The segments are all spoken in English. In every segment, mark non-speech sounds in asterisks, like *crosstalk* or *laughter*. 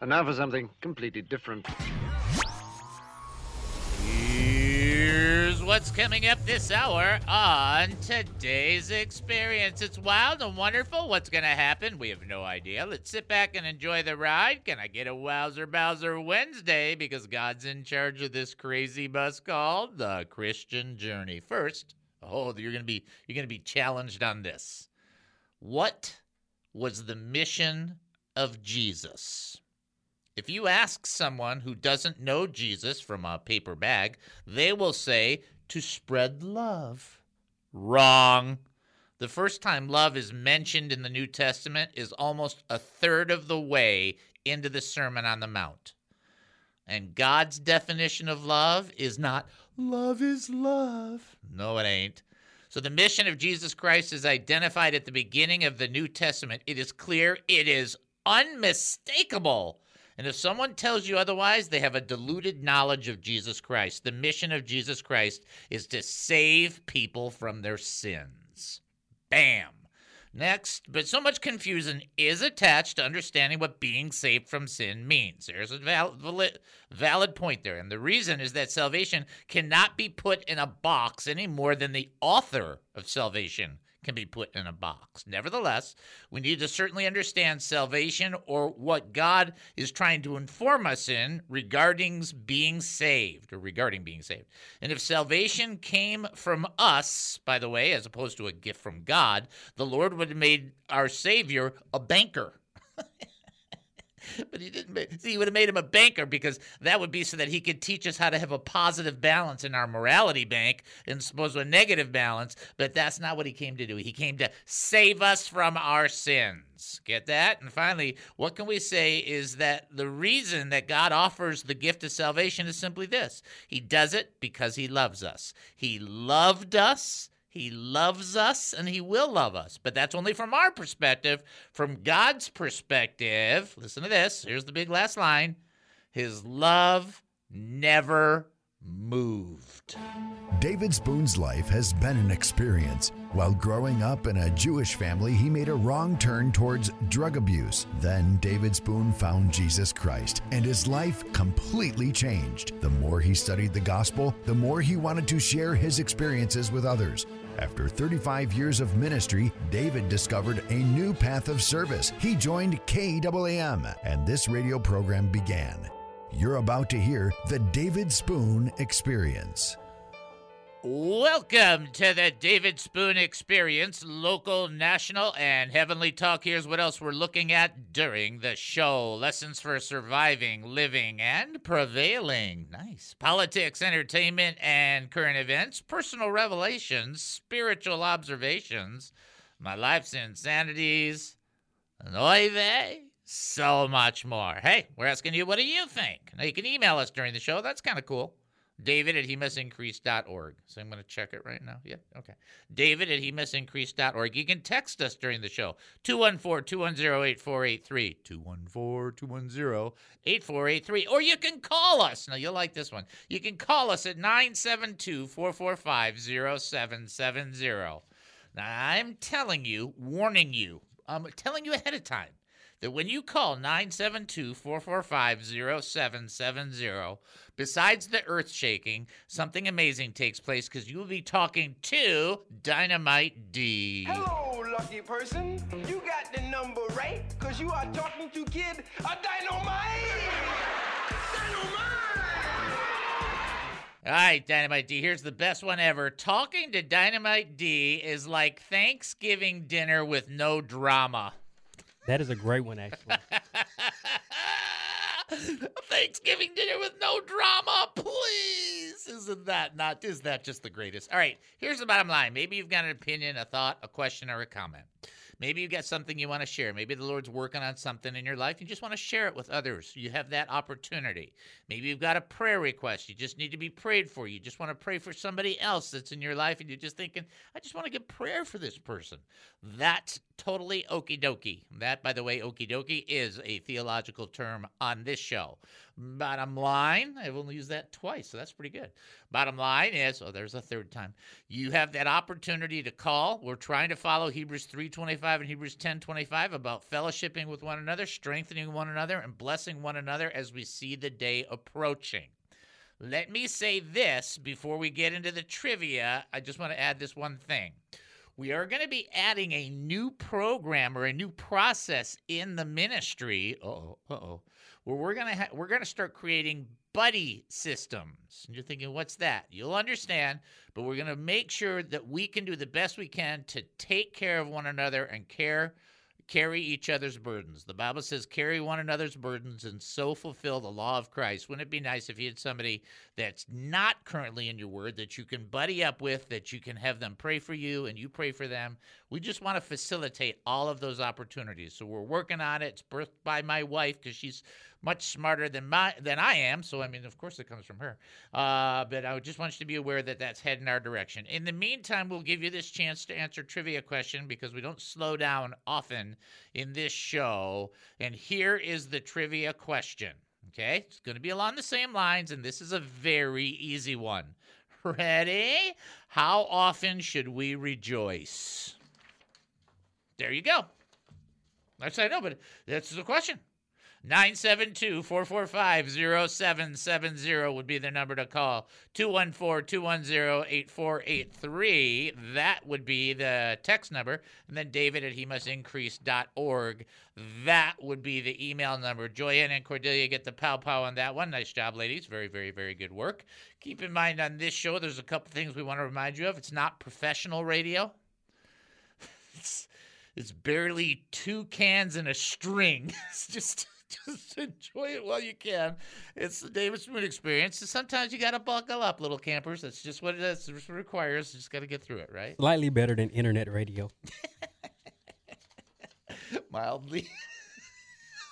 And now for something completely different. Here's what's coming up this hour on today's experience. It's wild and wonderful. What's going to happen? We have no idea. Let's sit back and enjoy the ride. Can I get a Wowzer Bowser Wednesday? Because God's in charge of this crazy bus called the Christian Journey. First, oh, you're going to be you're going to be challenged on this. What was the mission of Jesus? If you ask someone who doesn't know Jesus from a paper bag, they will say to spread love. Wrong. The first time love is mentioned in the New Testament is almost a third of the way into the Sermon on the Mount. And God's definition of love is not love is love. No, it ain't. So the mission of Jesus Christ is identified at the beginning of the New Testament. It is clear, it is unmistakable. And if someone tells you otherwise, they have a diluted knowledge of Jesus Christ. The mission of Jesus Christ is to save people from their sins. Bam. Next, but so much confusion is attached to understanding what being saved from sin means. There's a valid, valid point there. And the reason is that salvation cannot be put in a box any more than the author of salvation can be put in a box. Nevertheless, we need to certainly understand salvation or what God is trying to inform us in regarding being saved or regarding being saved. And if salvation came from us, by the way, as opposed to a gift from God, the Lord would have made our Savior a banker. *laughs* but he didn't make, see he would have made him a banker because that would be so that he could teach us how to have a positive balance in our morality bank and suppose a negative balance but that's not what he came to do. He came to save us from our sins. Get that? And finally what can we say is that the reason that god offers the gift of salvation is simply this. He does it because he loves us. He loved us he loves us and he will love us. But that's only from our perspective. From God's perspective, listen to this. Here's the big last line His love never moved. David Spoon's life has been an experience. While growing up in a Jewish family, he made a wrong turn towards drug abuse. Then David Spoon found Jesus Christ, and his life completely changed. The more he studied the gospel, the more he wanted to share his experiences with others. After 35 years of ministry, David discovered a new path of service. He joined KAAM, and this radio program began. You're about to hear the David Spoon Experience. Welcome to the David Spoon Experience, local, national, and heavenly talk. Here's what else we're looking at during the show lessons for surviving, living, and prevailing. Nice. Politics, entertainment, and current events, personal revelations, spiritual observations, my life's insanities, vey, so much more. Hey, we're asking you, what do you think? Now, you can email us during the show. That's kind of cool. David at hemustincrease.org. So I'm going to check it right now. Yeah, okay. David at hemustincrease.org. You can text us during the show. 214-210-8483. 214-210-8483. Or you can call us. Now, you'll like this one. You can call us at 972-445-0770. Now, I'm telling you, warning you, I'm telling you ahead of time that when you call 972 445 0770, besides the earth shaking, something amazing takes place because you will be talking to Dynamite D. Hello, lucky person. You got the number right because you are talking to Kid a Dynamite. Dynamite! All right, Dynamite D, here's the best one ever. Talking to Dynamite D is like Thanksgiving dinner with no drama. That is a great one, actually. *laughs* Thanksgiving dinner with no drama, please. Isn't that not? Is that just the greatest? All right, here's the bottom line. Maybe you've got an opinion, a thought, a question, or a comment. Maybe you've got something you want to share. Maybe the Lord's working on something in your life. You just want to share it with others. You have that opportunity. Maybe you've got a prayer request. You just need to be prayed for. You just want to pray for somebody else that's in your life, and you're just thinking, I just want to get prayer for this person. That's totally okie dokie. That, by the way, okie dokie is a theological term on this show. Bottom line, I've only used that twice, so that's pretty good. Bottom line is, oh, there's a third time. You have that opportunity to call. We're trying to follow Hebrews 3:25 and Hebrews 10:25 about fellowshipping with one another, strengthening one another, and blessing one another as we see the day approaching. Let me say this before we get into the trivia. I just want to add this one thing. We are going to be adding a new program or a new process in the ministry. Uh-oh, uh-oh. Where we're to ha- we're to start creating buddy systems. And you're thinking, what's that? You'll understand, but we're to make sure that we can do the best we can to take care of one another and care carry each other's burdens. The Bible says, carry one another's burdens and so fulfill the law of Christ. Wouldn't it be nice if you had somebody that's not currently in your word that you can buddy up with, that you can have them pray for you and you pray for them? We just want to facilitate all of those opportunities. So we're working on it. It's birthed by my wife because she's much smarter than my than I am. So I mean, of course, it comes from her. Uh, but I just want you to be aware that that's heading our direction. In the meantime, we'll give you this chance to answer trivia question because we don't slow down often in this show. And here is the trivia question. Okay, it's going to be along the same lines, and this is a very easy one. Ready? How often should we rejoice? There you go. That's I know, but that's the question. 972 445 0770 would be the number to call. 214 210 8483. That would be the text number. And then David at he must increase.org. That would be the email number. Joyanne and Cordelia get the pow pow on that one. Nice job, ladies. Very, very, very good work. Keep in mind on this show, there's a couple things we want to remind you of. It's not professional radio. *laughs* It's, barely two cans and a string. *laughs* Just just enjoy it while you can. It's the David Spoon experience. And Sometimes you got to buckle up, little campers. That's just what it is. It requires. You just got to get through it, right? Slightly better than internet radio. *laughs* Mildly. *laughs*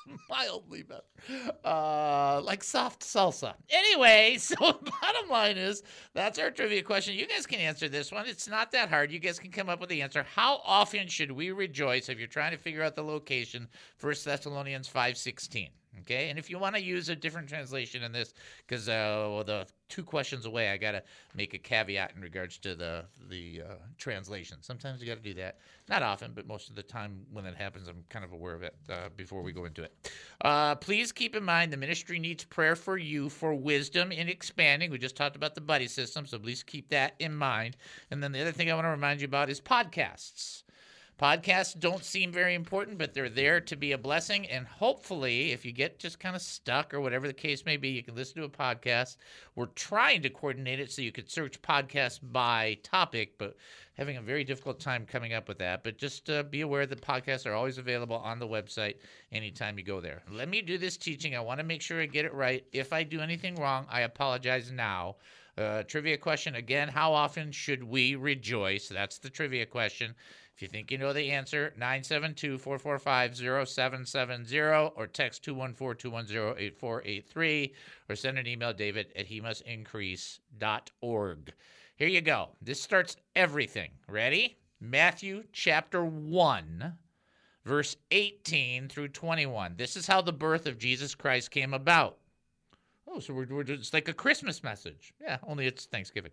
*laughs* Mildly better. Uh, like soft salsa. Anyway, *laughs* so bottom line is that's our trivia question. You guys can answer this one. It's not that hard. You guys can come up with the answer. How often should we rejoice if you're trying to figure out the location? First Thessalonians 5:16. Okay, and if you want to use a different translation in this, because uh, well, the two questions away, I gotta make a caveat in regards to the the uh, translation. Sometimes you got to do that. Not often, but most of the time when that happens, I'm kind of aware of it uh, before we go into it. Uh, please keep in mind the ministry needs prayer for you for wisdom in expanding. We just talked about the buddy system, so please keep that in mind. And then the other thing I want to remind you about is podcasts. Podcasts don't seem very important, but they're there to be a blessing. And hopefully, if you get just kind of stuck or whatever the case may be, you can listen to a podcast. We're trying to coordinate it so you could search podcasts by topic, but having a very difficult time coming up with that. But just uh, be aware that podcasts are always available on the website anytime you go there. Let me do this teaching. I want to make sure I get it right. If I do anything wrong, I apologize now. Uh, trivia question again How often should we rejoice? That's the trivia question. If you think you know the answer, 972 445 0770 or text 214 210 8483 or send an email, david at he must increase.org. Here you go. This starts everything. Ready? Matthew chapter 1, verse 18 through 21. This is how the birth of Jesus Christ came about. Oh, so we're, we're it's like a Christmas message. Yeah, only it's Thanksgiving.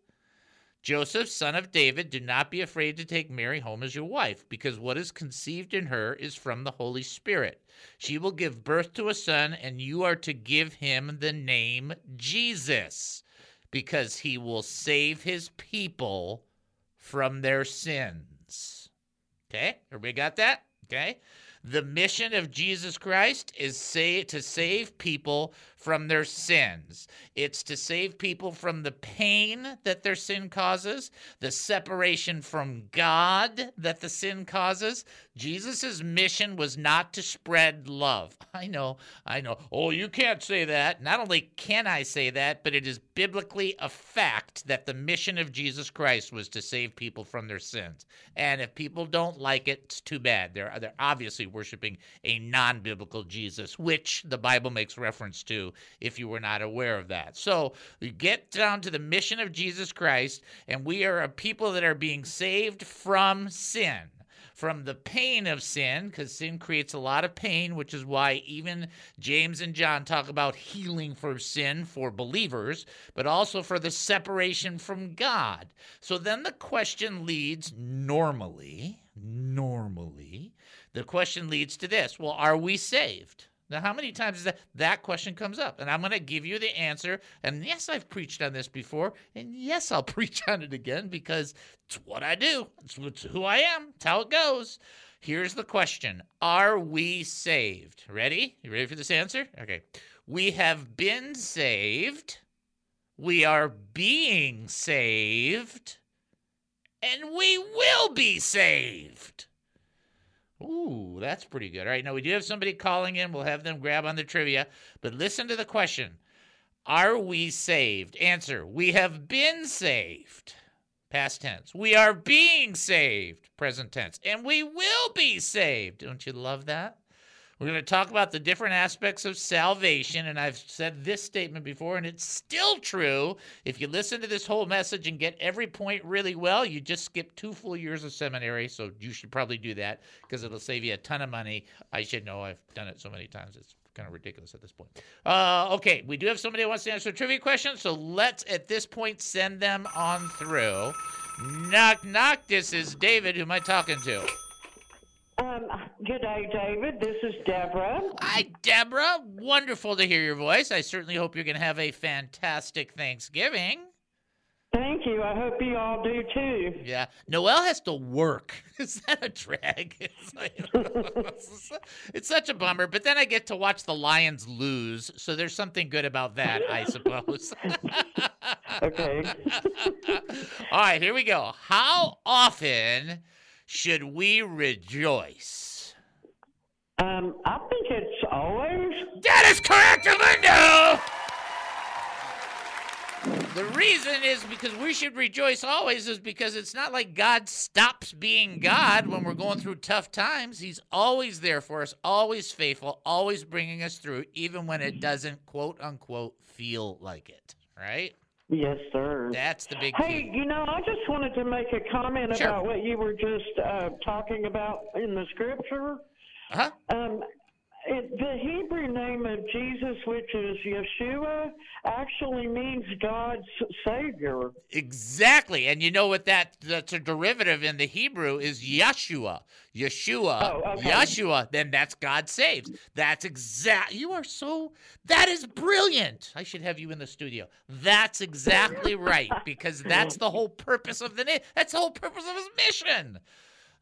Joseph, son of David, do not be afraid to take Mary home as your wife, because what is conceived in her is from the Holy Spirit. She will give birth to a son, and you are to give him the name Jesus, because he will save his people from their sins. Okay, everybody got that? Okay. The mission of Jesus Christ is say, to save people from their sins. It's to save people from the pain that their sin causes, the separation from God that the sin causes. Jesus' mission was not to spread love. *laughs* I know, I know. Oh, you can't say that. Not only can I say that, but it is biblically a fact that the mission of Jesus Christ was to save people from their sins. And if people don't like it, it's too bad. They're, they're obviously worshiping a non biblical Jesus, which the Bible makes reference to if you were not aware of that. So we get down to the mission of Jesus Christ, and we are a people that are being saved from sin from the pain of sin, because sin creates a lot of pain, which is why even James and John talk about healing for sin for believers, but also for the separation from God. So then the question leads normally, normally, the question leads to this well, are we saved? Now, how many times is that that question comes up? And I'm going to give you the answer. And yes, I've preached on this before, and yes, I'll *laughs* preach on it again because it's what I do. It's, it's who I am. It's how it goes. Here's the question: Are we saved? Ready? You ready for this answer? Okay. We have been saved. We are being saved, and we will be saved. Ooh, that's pretty good. All right, now we do have somebody calling in. We'll have them grab on the trivia. But listen to the question Are we saved? Answer We have been saved. Past tense. We are being saved. Present tense. And we will be saved. Don't you love that? We're going to talk about the different aspects of salvation. And I've said this statement before, and it's still true. If you listen to this whole message and get every point really well, you just skip two full years of seminary. So you should probably do that because it'll save you a ton of money. I should know. I've done it so many times. It's kind of ridiculous at this point. Uh, okay, we do have somebody who wants to answer a trivia question. So let's, at this point, send them on through. Knock, knock. This is David. Who am I talking to? Um, good day, David. This is Deborah. Hi, Deborah. Wonderful to hear your voice. I certainly hope you're going to have a fantastic Thanksgiving. Thank you. I hope you all do too. Yeah. Noel has to work. *laughs* Is that a drag? *laughs* It's, like, *laughs* it's such a bummer. But then I get to watch the Lions lose. So there's something good about that, I suppose. Okay. All right, here we go. How often should we rejoice? Um, I think it's always. That is correct, Linda! The reason is because we should rejoice always is because it's not like God stops being God when we're going through tough times. He's always there for us, always faithful, always bringing us through, even when it doesn't quote unquote feel like it, right? Yes, sir. That's the big Hey, key. you know, I just wanted to make a comment Sure. about what you were just uh, talking about in the scripture. Huh? Um, the Hebrew name of Jesus, which is Yeshua, actually means God's Savior. Exactly. And you know what that that's a derivative in the Hebrew is Yeshua. Yeshua. Oh, okay. Yeshua, then that's God saves. That's exact you are so that is brilliant. I should have you in the studio. That's exactly right because that's the whole purpose of the na- that's the whole purpose of his mission.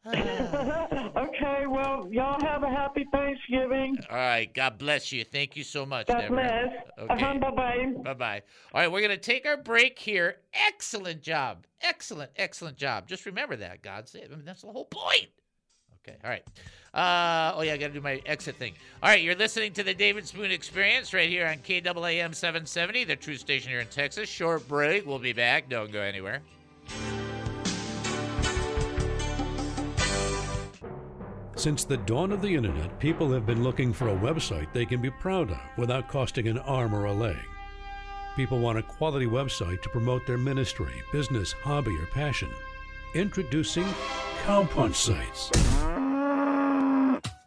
*laughs* okay, well, y'all have a happy Thanksgiving. All right, God bless you. Thank you so much, God Deborah. bless. Okay. Uh-huh, bye-bye. Bye bye. All right, we're going to take our break here. Excellent job. Excellent, excellent job. Just remember that, God saved. I mean, that's the whole point. Okay, all right. Uh, oh, yeah, I got to do my exit thing. All right, you're listening to the David Spoon Experience right here on KAAM 770, the true station here in Texas. Short break. We'll be back. Don't go anywhere. Since the dawn of the internet, people have been looking for a website they can be proud of without costing an arm or a leg. People want a quality website to promote their ministry, business, hobby, or passion. Introducing Cowpunch Sites.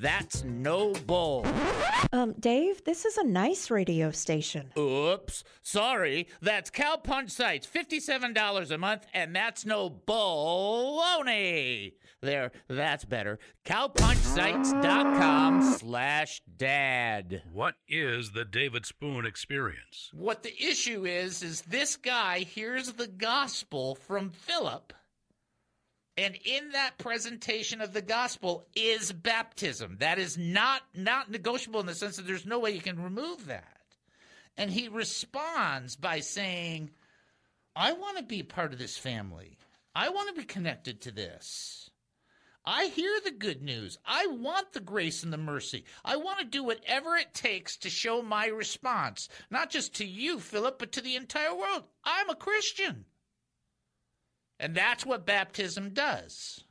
that's no bull. Um, Dave, this is a nice radio station. Oops, sorry. That's Cow Punch Sites, $57 a month, and that's no baloney. There, that's better. Cowpunchsites.com slash dad. What is the David Spoon experience? What the issue is, is this guy hears the gospel from Philip. And in that presentation of the gospel is baptism. That is not not negotiable in the sense that there's no way you can remove that. And he responds by saying, I want to be part of this family. I want to be connected to this. I hear the good news. I want the grace and the mercy. I want to do whatever it takes to show my response, not just to you, Philip, but to the entire world. I'm a Christian. And that's what baptism does.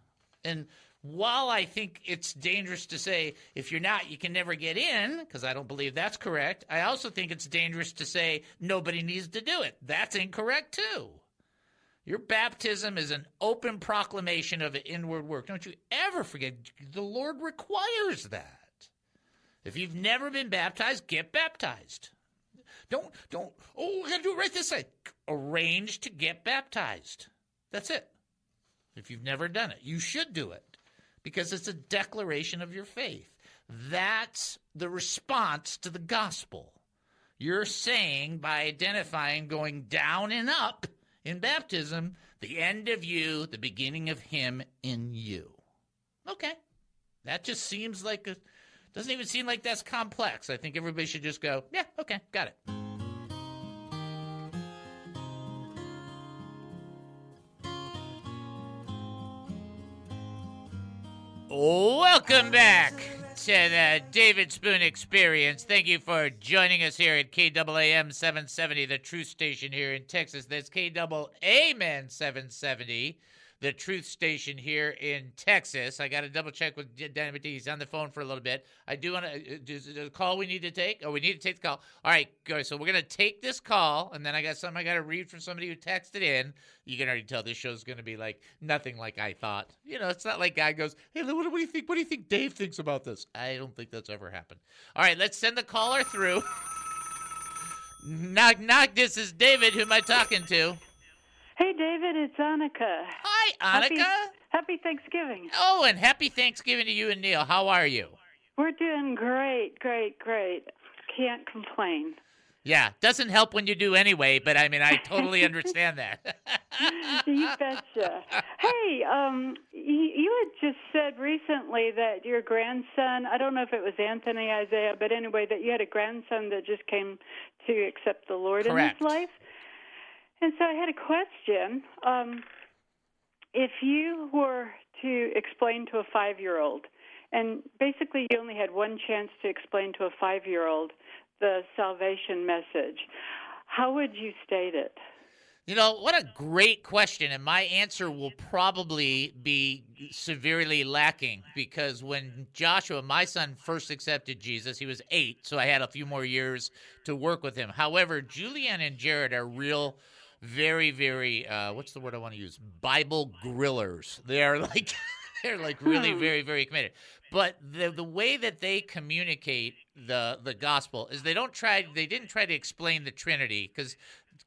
And while I think it's dangerous to say if you're not, you can never get in, because I don't believe that's correct, I also think it's dangerous to say nobody needs to do it. That's incorrect too. Your baptism is an open proclamation of an inward work. Don't you ever forget, the Lord requires that. If you've never been baptized, get baptized. Don't, don't, oh, we gotta do it right this way. Arrange to get baptized. That's it. If you've never done it, you should do it because it's a declaration of your faith. That's the response to the gospel. You're saying by identifying going down and up in baptism, the end of you, the beginning of him in you. Okay. That just seems like a doesn't even seem like that's complex. I think everybody should just go, yeah, okay, got it. Welcome back to the David Spoon Experience. Thank you for joining us here at KAAM 770, the truth station here in Texas. That's KAAM 770, the truth station here in Texas. I got to double check with Dan McD. He's on the phone for a little bit. I do want to. Uh, uh, is it a call we need to take? Oh, we need to take the call. All right, good. So we're to take this call, and then I got something I got to read from somebody who texted in. You can already tell this show's to be like nothing like I thought. You know, it's not like guy goes, "Hey, what do you think? What do you think Dave thinks about this?" I don't think that's ever happened. All right, let's send the caller through. *laughs* knock, knock. This is David. Who am I talking to? Hey, David, it's Annika. Hi, Annika. Happy, happy Thanksgiving. Oh, and happy Thanksgiving to you and Neil. How are you? We're doing great, great, great. Can't complain. Yeah, doesn't help when you do anyway, but I mean, I totally understand that. *laughs* you betcha. Hey, um, you, had just said recently that your grandson, I don't know if it was Anthony Isaiah, but anyway, that you had a grandson that just came to accept the Lord Correct. in his life. And so I had a question. Um, if you were to explain to a five year old, and basically you only had one chance to explain to a five year old the salvation message, how would you state it? You know, what a great question. And my answer will probably be severely lacking because when Joshua, my son, first accepted Jesus, he was eight. So I had a few more years to work with him. However, Julianne and Jared are real very, very uh, what's the word I want to use? Bible grillers. They are *laughs* like they're like really very, very committed. But the the way that they communicate the the gospel is they don't try they didn't try to explain the Trinity because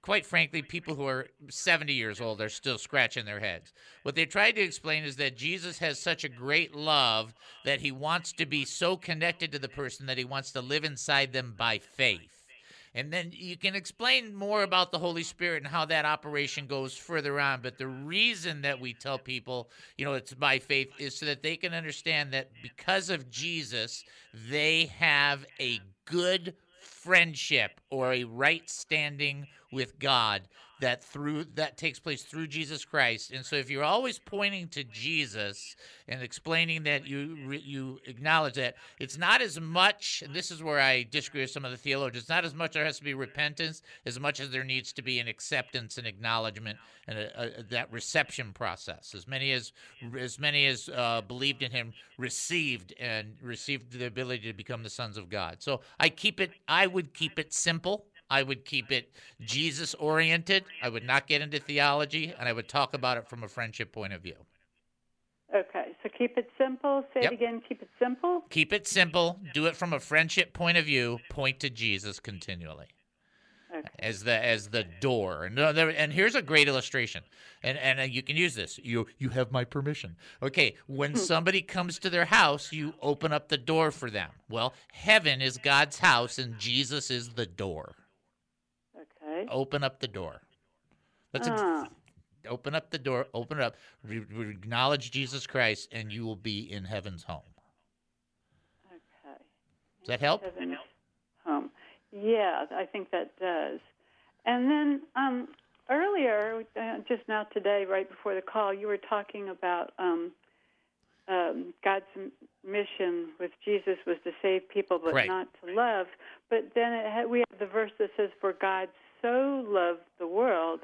quite frankly, people who are 70 years old are still scratching their heads. What they tried to explain is that Jesus has such a great love that he wants to be so connected to the person that he wants to live inside them by faith. And then you can explain more about the Holy Spirit and how that operation goes further on. But the reason that we tell people, you know, it's by faith is so that they can understand that because of Jesus, they have a good friendship or a right standing with God that through that takes place through Jesus Christ. And so if you're always pointing to Jesus and explaining that you you acknowledge that it's not as much and this is where I disagree with some of the theologians, not as much there has to be repentance as much as there needs to be an acceptance and acknowledgement and a, a, that reception process. As many as as many as uh, believed in him received and received the ability to become the sons of God. So I keep it I would keep it simple I would keep it Jesus oriented. I would not get into theology, and I would talk about it from a friendship point of view. Okay, so keep it simple. Say Yep. it again. Keep it simple. Keep it simple. Do it from a friendship point of view. Point to Jesus continually Okay. as the as the door. And no, there, and here's a great illustration. And and uh, you can use this. You you have my permission. Okay, when somebody comes to their house, you open up the door for them. Well, heaven is God's house, and Jesus is the door. Okay. Open up the door. Let's ex- Ah. open up the door. Open it up. Re- re- acknowledge Jesus Christ, and you will be in heaven's home. Okay. Does that help? Heaven's home. Yeah, I think that does. And then um, earlier, uh, just now today, right before the call, you were talking about um, um, God's mission with Jesus was to save people, but Right. not to love. But then it had, we have the verse that says, "For God so loved the world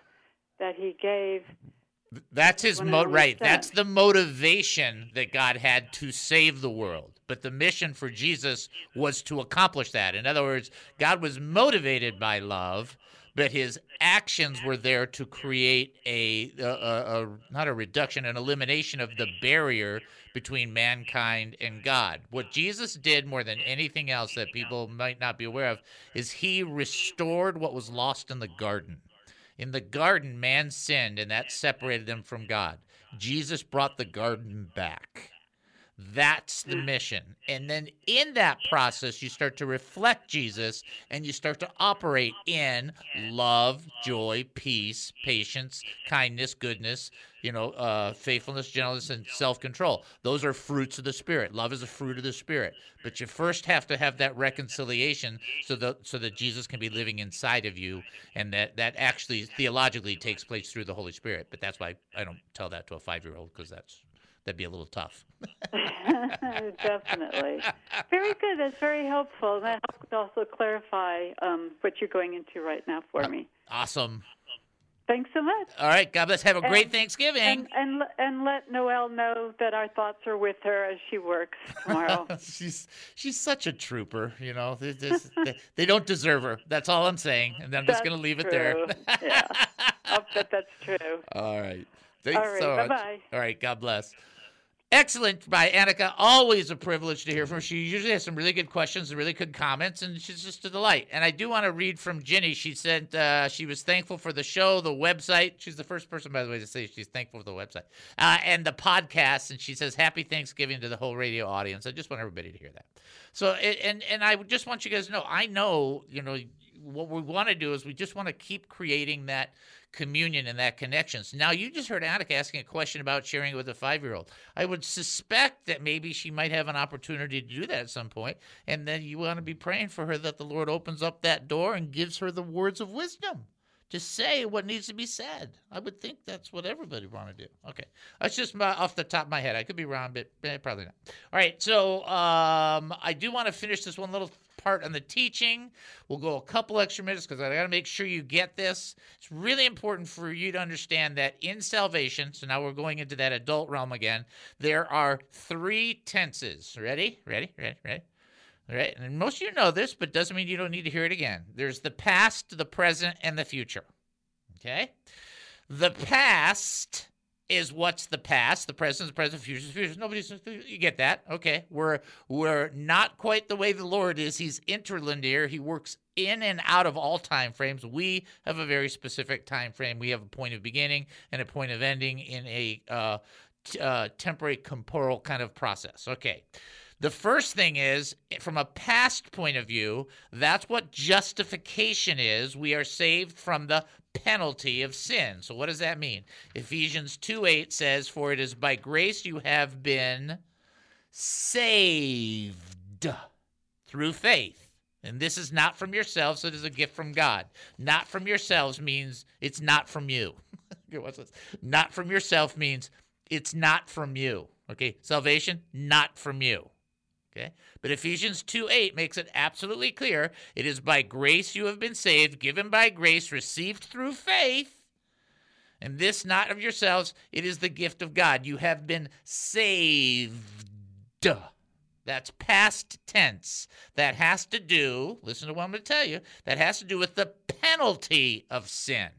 that He gave." That's his mo- right. That's the motivation that God had to save the world. But the mission for Jesus was to accomplish that. In other words, God was motivated by love, but his actions were there to create a, a, a, a not a reduction, an elimination of the barrier between mankind and God. What Jesus did more than anything else that people might not be aware of is he restored what was lost in the garden. In the garden, man sinned, and that separated them from God. Jesus brought the garden back. That's the mission. And then in that process, you start to reflect Jesus and you start to operate in love, joy, peace, patience, kindness, goodness, you know, uh, faithfulness, gentleness, and self control. Those are fruits of the Spirit. Love is a fruit of the Spirit. But you first have to have that reconciliation so that, so that Jesus can be living inside of you and that, that actually theologically takes place through the Holy Spirit. But that's why I don't tell that to a five year old because that's that'd be a little tough. *laughs* *laughs* Definitely. Very good. That's very helpful. That helped also clarify um, what you're going into right now for me. Awesome. Thanks so much. All right. God bless. Have a great Thanksgiving. And, and and let Noelle know that our thoughts are with her as she works tomorrow. *laughs* she's she's such a trooper, you know. They, just- they, they don't deserve her. That's all I'm saying, and I'm just gonna leave it there. yeah, I'll bet that's true. all right. Thanks All right, so much. bye-bye. All right. God bless. Excellent by Annika. Always a privilege to hear from her. She usually has some really good questions and really good comments, and she's just a delight. And I do want to read from Ginny. She said uh, she was thankful for the show, the website. She's the first person, by the way, to say she's thankful for the website uh, and the podcast. And she says, "Happy Thanksgiving to the whole radio audience." I just want everybody to hear that. So, and and I just want you guys to know, I know, you know, what we want to do is we just want to keep creating that communion and that connection. So now you just heard Annika asking a question about sharing it with a five year old. I would suspect that maybe she might have an opportunity to do that at some point, and then you want to be praying for her that the Lord opens up that door and gives her the words of wisdom to say what needs to be said. I would think that's what everybody want to do. Okay, that's just my, off the top of my head. I could be wrong, but eh, probably not. All right, so um, I do want to finish this one little part on the teaching. We'll go a couple extra minutes because I got to make sure you get this. It's really important for you to understand that in salvation. So now we're going into that adult realm again. There are three tenses. Ready? Ready? Ready? Ready? All right, and most of you know this, but doesn't mean you don't need to hear it again. There's the past, the present, and the future. Okay? The past is what's the past, the present, the present, future, future. Nobody's you get that. Okay. We're we're not quite the way the Lord is. He's interlinear. He works in and out of all time frames. We have a very specific time frame. We have a point of beginning and a point of ending in a uh, uh, temporary temporal kind of process. Okay. The first thing is, from a past point of view, that's what justification is. We are saved from the penalty of sin. So, what does that mean? Ephesians 2 8 says, For it is by grace you have been saved through faith. And this is not from yourselves, it is a gift from God. Not from yourselves means it's not from you. *laughs* Not from yourself means it's not from you. Okay, salvation, not from you. Okay, but Ephesians 2 8 makes it absolutely clear it is by grace you have been saved, given by grace, received through faith. And this not of yourselves, it is the gift of God. You have been saved. That's past tense. That has to do, listen to what I'm going to tell you, that has to do with the penalty of sin.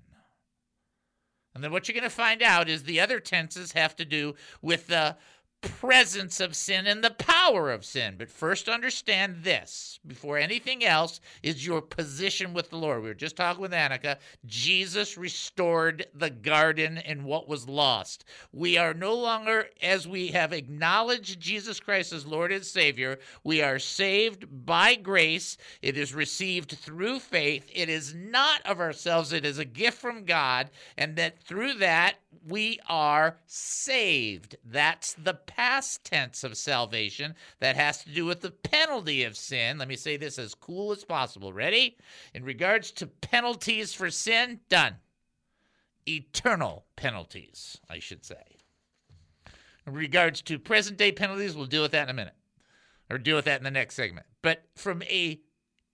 And then what you're going to find out is the other tenses have to do with the presence of sin and the power of sin. But first, understand this before anything else is your position with the Lord. We were just talking with Annika. Jesus restored the garden and what was lost. We are no longer, as we have acknowledged Jesus Christ as Lord and Savior, we are saved by grace. It is received through faith. It is not of ourselves, it is a gift from God. And that through that, we are saved. That's the past tense of salvation that has to do with the penalty of sin. Let me say this as cool as possible. Ready? In regards to penalties for sin, done. Eternal penalties, I should say. In regards to present day penalties, we'll deal with that in a minute, or deal with that in the next segment. But from a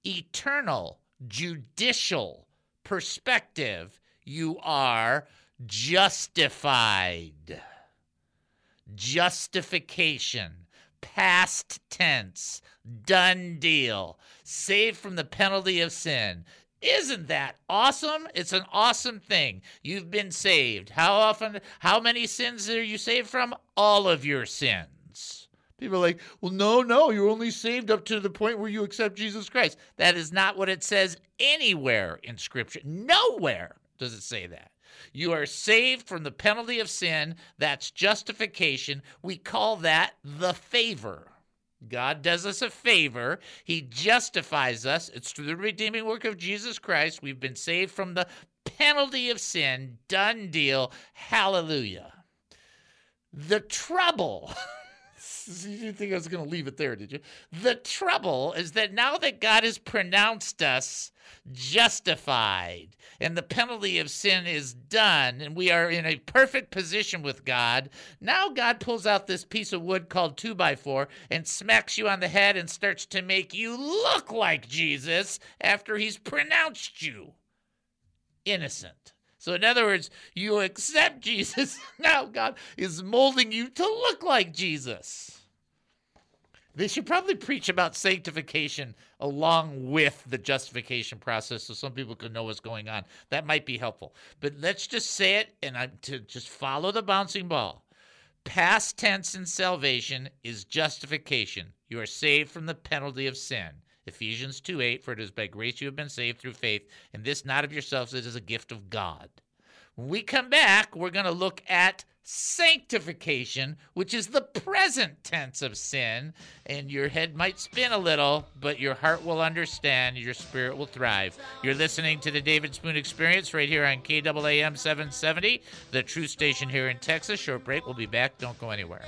eternal judicial perspective, you are justified. Justification, past tense, done deal, saved from the penalty of sin. Isn't that awesome? It's an awesome thing. You've been saved. How often, how many sins are you saved from? All of your sins. People are like, well, no, no, you're only saved up to the point where you accept Jesus Christ. That is not what it says anywhere in Scripture. Nowhere does it say that. You are saved from the penalty of sin. That's justification. We call that the favor. God does us a favor. He justifies us. It's through the redeeming work of Jesus Christ. We've been saved from the penalty of sin. Done deal. Hallelujah. The trouble. *laughs* you didn't think I was going to leave it there, did you? The trouble is that now that God has pronounced us justified and the penalty of sin is done and we are in a perfect position with God, now God pulls out this piece of wood called 2 by 4 and smacks you on the head and starts to make you look like Jesus after he's pronounced you innocent. So, in other words, you accept Jesus. *laughs* Now, God is molding you to look like Jesus. They should probably preach about sanctification along with the justification process so some people can know what's going on. That might be helpful. But let's just say it and I'm to just follow the bouncing ball. Past tense in salvation is justification. You are saved from the penalty of sin. Ephesians 2 8, for it is by grace you have been saved through faith, and this not of yourselves, it is a gift of God. When we come back, we're going to look at sanctification, which is the present tense of sin. And your head might spin a little, but your heart will understand, your spirit will thrive. You're listening to the David Spoon Experience right here on KAAM 770, the true station here in Texas. Short break. We'll be back. Don't go anywhere.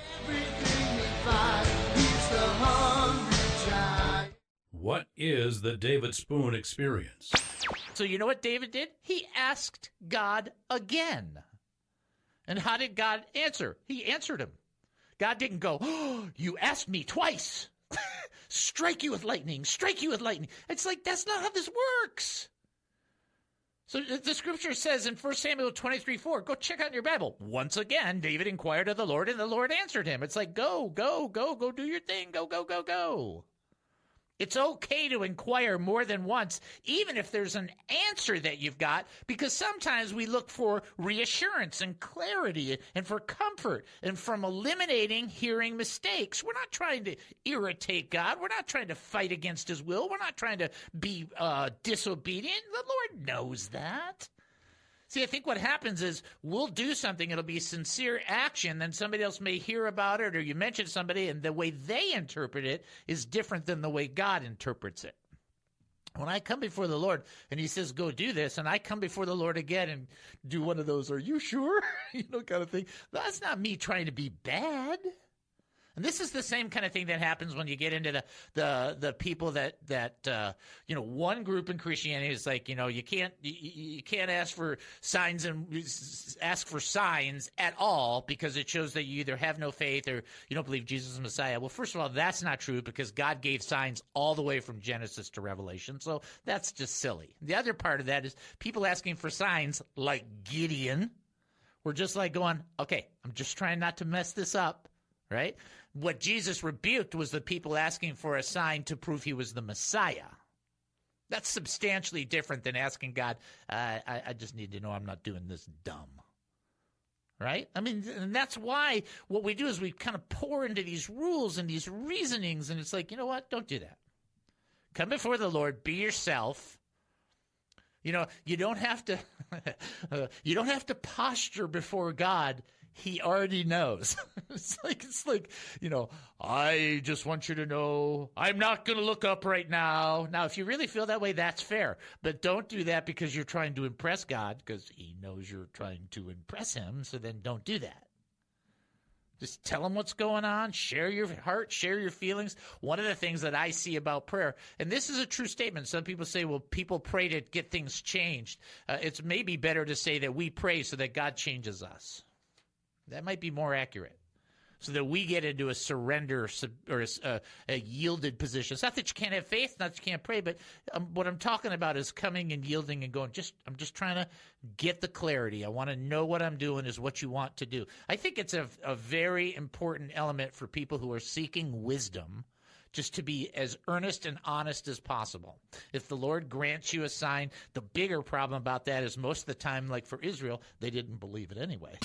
What is the David Spoon Experience? So, you know what David did? He asked God again. And how did God answer? He answered him. God didn't go, oh, You asked me twice. *laughs* strike you with lightning, strike you with lightning. It's like, that's not how this works. So the scripture says in 1 Samuel 23 4, go check out your Bible. Once again, David inquired of the Lord, and the Lord answered him. It's like, go, go, go, go do your thing. Go, go, go, go. It's okay to inquire more than once, even if there's an answer that you've got, because sometimes we look for reassurance and clarity and for comfort and from eliminating hearing mistakes. We're not trying to irritate God. We're not trying to fight against His will. We're not trying to be uh, disobedient. The Lord knows that. See, I think what happens is we'll do something, it'll be sincere action, then somebody else may hear about it, or you mention somebody, and the way they interpret it is different than the way God interprets it. When I come before the Lord and He says, go do this, and I come before the Lord again and do one of those, are you sure? *laughs* you know, kind of thing, that's not me trying to be bad. And this is the same kind of thing that happens when you get into the the the people that that uh, you know one group in Christianity is like you know you can't you, you can't ask for signs and ask for signs at all because it shows that you either have no faith or you don't believe Jesus is Messiah. Well, first of all, that's not true because God gave signs all the way from Genesis to Revelation, so that's just silly. The other part of that is people asking for signs like Gideon. We're just like going, okay, I'm just trying not to mess this up, right? What Jesus rebuked was the people asking for a sign to prove he was the Messiah. That's substantially different than asking God, uh, I, I just need to know I'm not doing this dumb. Right? I mean, and that's why what we do is we kind of pour into these rules and these reasonings, and it's like, you know what? Don't do that. Come before the Lord, be yourself. You know, you don't have to, *laughs* you don't have to posture before God he already knows. *laughs* it's like it's like you know. I just want you to know I'm not going to look up right now. Now, if you really feel that way, that's fair, but don't do that because you're trying to impress God, because He knows you're trying to impress Him. So then, don't do that. Just tell him what's going on. Share your heart. Share your feelings. One of the things that I see about prayer, and this is a true statement. Some people say, well, people pray to get things changed. Uh, it's maybe better to say that we pray so that God changes us. That might be more accurate. So that we get into a surrender or a, a, yielded position. It's not that you can't have faith, not that you can't pray, but um, what I'm talking about is coming and yielding and going. Just I'm just trying to get the clarity. I want to know what I'm doing is what you want to do. I think it's a, a very important element for people who are seeking wisdom just to be as earnest and honest as possible. If the Lord grants you a sign, the bigger problem about that is most of the time, like for Israel, they didn't believe it anyway.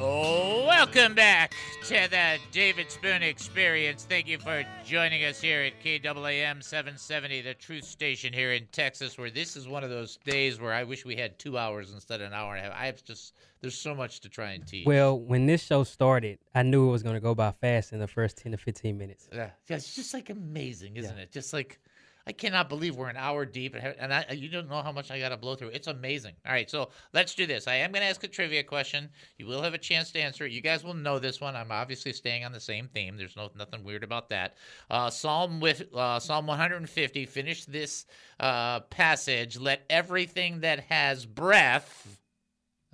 Welcome back to the David Spoon Experience. Thank you for joining us here at KAAM 770, the truth station here in Texas, where this is one of those days where I wish we had two hours instead of an hour and a half. I have just, there's so much to try and teach. Well, when this show started, I knew it was going to go by fast in the first 10 to 15 minutes. Yeah, yeah it's just like amazing, isn't yeah. it? Just like I cannot believe we're an hour deep, and, and I, you don't know how much I got to blow through. It's amazing. All right, so let's do this. I am going to ask a trivia question. You will have a chance to answer it. You guys will know this one. I'm obviously staying on the same theme. There's no nothing weird about that. Uh, Psalm with uh, Psalm 150. Finish this uh, passage. Let everything that has breath.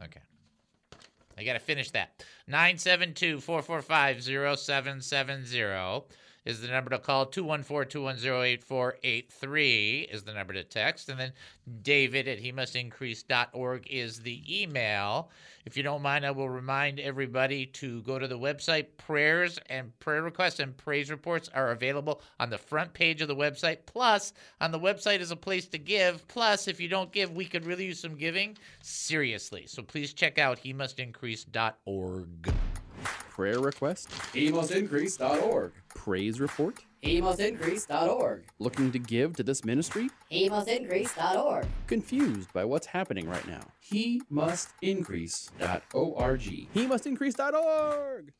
Okay. I got to finish that. 972 445 0770 is the number to call. 214-210-8483 is the number to text. And then david at he must is the email. If you don't mind, I will remind everybody to go to the website. Prayers and prayer requests and praise reports are available on the front page of the website. Plus, on the website is a place to give. Plus, if you don't give, we could really use some giving. Seriously. So please check out he must prayer request? HeMustIncrease.org. Praise report? HeMustIncrease.org. Looking to give to this ministry? HeMustIncrease.org. Confused by what's happening right now? HeMustIncrease.org. HeMustIncrease.org.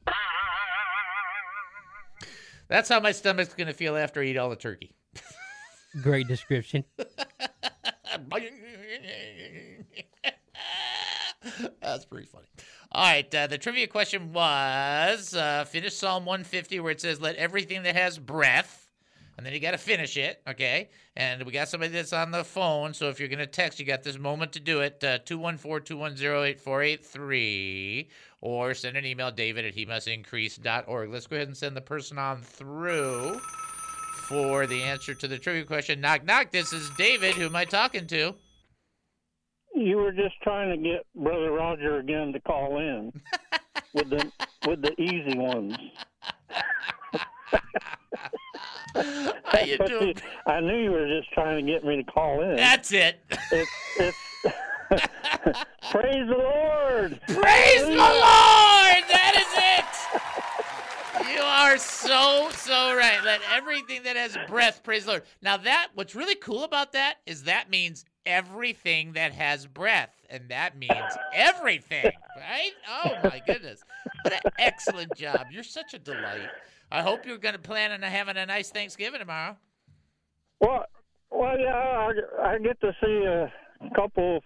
That's how my stomach's going to feel after I eat all the turkey. Great description. *laughs* That's pretty funny. All right, uh, the trivia question was uh, finish Psalm 150 where it says, Let everything that has breath, and then you got to finish it, okay? And we got somebody that's on the phone, so if you're going to text, you got this moment to do it uh, 214 210 8483, or send an email, david at he must increase.org. Let's go ahead and send the person on through for the answer to the trivia question. Knock, knock. This is David. Who am I talking to? You were just trying to get Brother Roger again to call in with the with the easy ones. How you doing? I knew you were just trying to get me to call in. That's it. It's, it's *laughs* praise the Lord. Praise the Lord. That is it. You are so so right. Let everything that has breath praise the Lord. Now that what's really cool about that is that means everything that has breath, and that means everything, right? Oh my goodness. What an excellent job. You're such a delight. I hope you're going to plan on having a nice Thanksgiving tomorrow. Well, well, yeah, I, I get to see a couple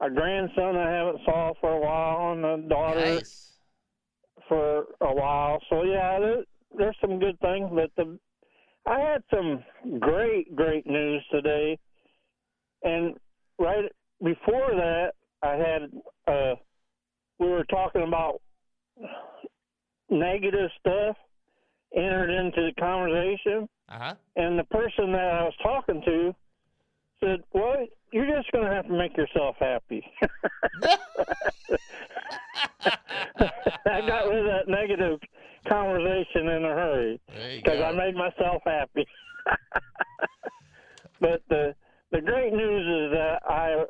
a grandson I haven't saw for a while, and a daughter for a while. So yeah, there, there's some good things. But the I had some great, great news today, and right before that, I had uh, we were talking about negative stuff entered into the conversation, Uh huh. and the person that I was talking to said, "Well, you're just going to have to make yourself happy." *laughs* I got rid of that negative conversation in a hurry because. I made myself happy. *laughs* but the the great news is that I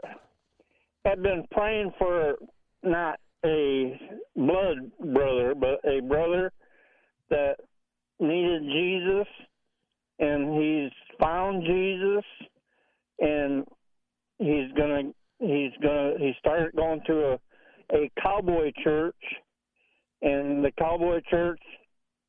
have been praying for not a blood brother, but a brother that needed Jesus, and he's found Jesus, and he's gonna he's gonna he started going to a a cowboy church, and the cowboy church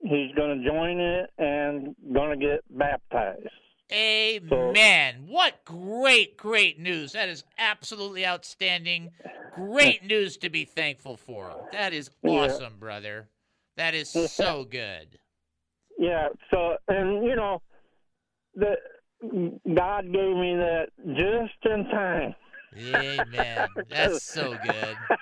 he's gonna join it and gonna get baptized. Amen. What great, great news. That is absolutely outstanding. Great news to be thankful for. That is Yeah. awesome, brother. That is so good. Yeah. So, and you know, the God gave me that just in time. Amen. That's so good. *laughs*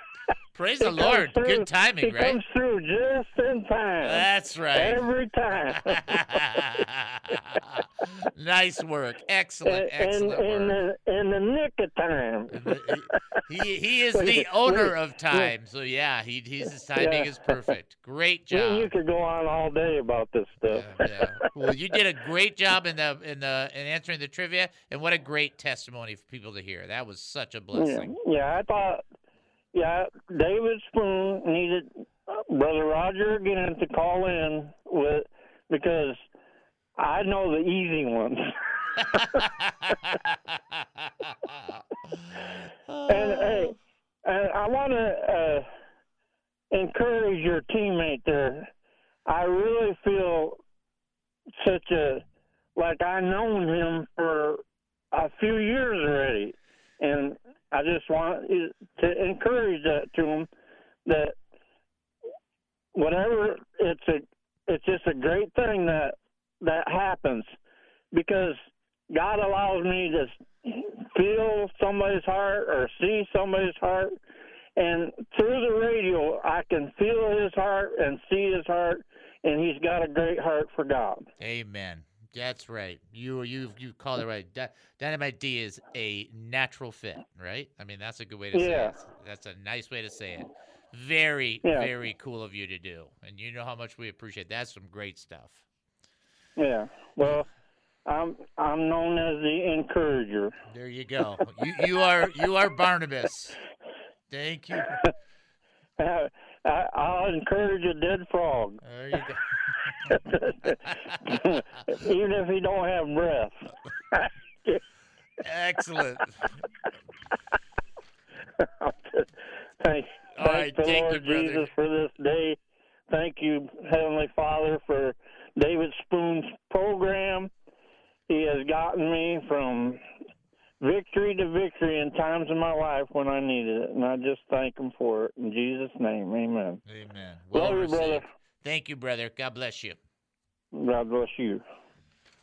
Praise He the Lord. through- Good timing, he right? comes through just in time. That's right. Every time. *laughs* nice work. Excellent, excellent and, work. the, in the nick of time. *laughs* He, he *laughs* is the owner of time. So yeah, he he's, his timing Yeah. is perfect. Great job. you could go on all day about this stuff. Yeah. Well, you did a great job in the in the in answering the trivia, and what a great testimony for people to hear. That was such a blessing. Yeah, yeah, I thought, yeah, David Spoon needed Brother Roger again to call in with because I know the easy ones. *laughs* and hey, and I want to uh, encourage your teammate there. I really feel such a like I known him for a few years already, and I just want to encourage that to them that whatever it's a it's just a great thing that that happens because God allows me to feel somebody's heart or see somebody's heart and through the radio I can feel his heart and see his heart and he's got a great heart for God. Amen. That's right. You you you called it right. Dy- Dynamite D is a natural fit, right? I mean, that's a good way to say Yeah. it. That's a nice way to say it. Very Yeah. very cool of you to do, and you know how much we appreciate. That's some great stuff. Yeah. Well, I'm I'm known as the encourager. There you go. you you are you are Barnabas. Thank you. *laughs* I, I, I'll encourage a dead frog. There you go. *laughs* Even if he don't have breath. Excellent. *laughs* Thank, All thank right, the thank you, Lord brother. Jesus for this day. Thank you, Heavenly Father, for David Spoon's program. He has gotten me from victory to victory in times in my life when I needed it, and I just thank him for it. In Jesus' name, amen. Amen. Love you, brother. Thank you, brother. God bless you. God bless you.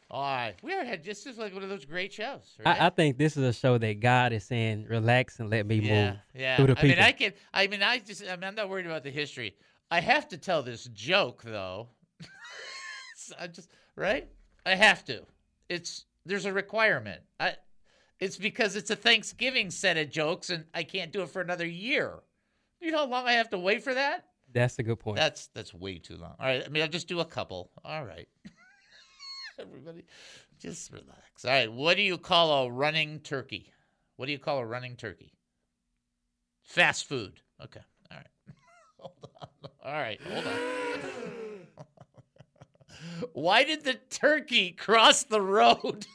All right. We are had this is like one of those great shows, right? I, I think this is a show that God is saying, relax and let me yeah, move yeah. through the people. I mean. I can. I mean, I just. I mean, I'm not worried about the history. I have to tell this joke though. *laughs* I just right. I have to. It's there's a requirement. I. It's because it's a Thanksgiving set of jokes, and I can't do it for another year. You know how long I have to wait for that? That's a good point. That's that's way too long. All right. I mean, I'll just do a couple. All right. *laughs* Everybody, just relax. All right. What do you call a running turkey? What do you call a running turkey? Fast food. Okay. All right. *laughs* hold on. All right. Hold on. *laughs* Why did the turkey cross the road?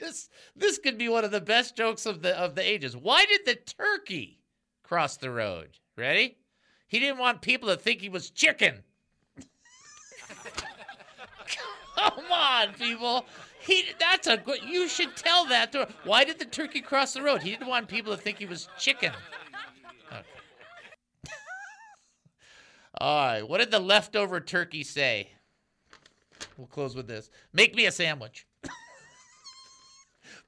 this this could be one of the best jokes of the of the ages. Why did the turkey cross the road? Ready? He didn't want people to think he was chicken. Come on, people. He that's a good you should tell that to Why did the turkey cross the road? He didn't want people to think he was chicken. All right. What did the leftover turkey say? We'll close with this. Make me a sandwich.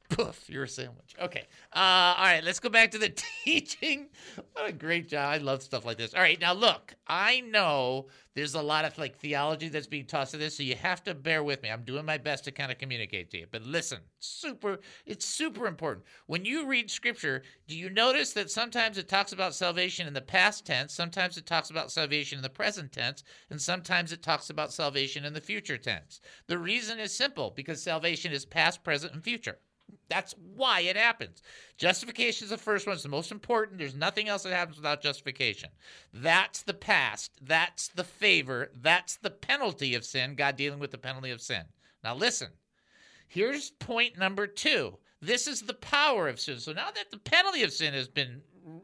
*laughs* Poof, you're a sandwich. Okay. Uh, all right, let's go back to the *laughs* teaching. What a great job. I love stuff like this. All right, now look, I know there's a lot of like theology that's being tossed to this, so you have to bear with me. I'm doing my best to kind of communicate to you. But listen, super, it's super important. When you read scripture, do you notice that sometimes it talks about salvation in the past tense, sometimes it talks about salvation in the present tense, and sometimes it talks about salvation in the future tense? The reason is simple because salvation is past, present, and future. That's why it happens. Justification is the first one. It's the most important. There's nothing else that happens without justification. That's the past. That's the favor. That's the penalty of sin, God dealing with the penalty of sin. Now, listen. Here's point number two. This is the power of sin. So now that the penalty of sin has been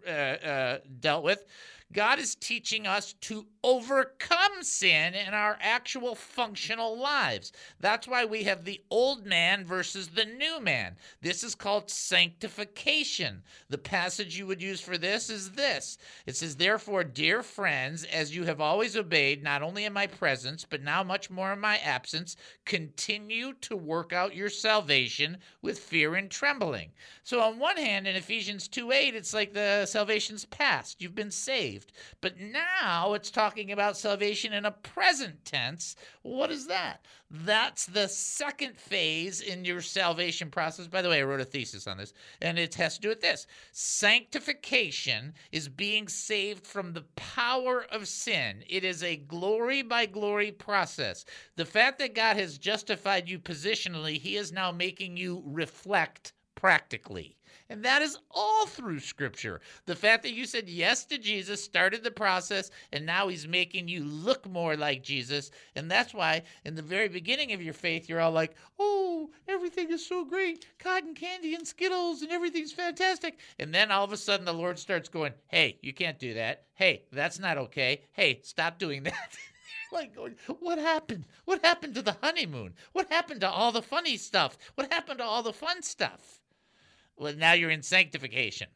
uh, uh, dealt with, God is teaching us to overcome sin in our actual functional lives. That's why we have the old man versus the new man. This is called sanctification. The passage you would use for this is this it says, Therefore, dear friends, as you have always obeyed, not only in my presence, but now much more in my absence, continue to work out your salvation with fear and trembling. So, on one hand, in Ephesians 2 8, it's like the salvation's past. You've been saved. But now it's talking about salvation in a present tense. What is that? That's the second phase in your salvation process. By the way, I wrote a thesis on this, and it has to do with this. Sanctification is being saved from the power of sin. It is a glory by glory process. The fact that God has justified you positionally, He is now making you reflect practically. And that is all through Scripture. The fact that you said yes to Jesus started the process, and now He's making you look more like Jesus. And that's why, in the very beginning of your faith, you're all like, oh, everything is so great cotton candy and Skittles, and everything's fantastic. And then all of a sudden, the Lord starts going, hey, you can't do that. Hey, that's not okay. Hey, stop doing that. *laughs* like what happened? What happened to the honeymoon? What happened to all the funny stuff? What happened to all the fun stuff? Well, now you're in sanctification.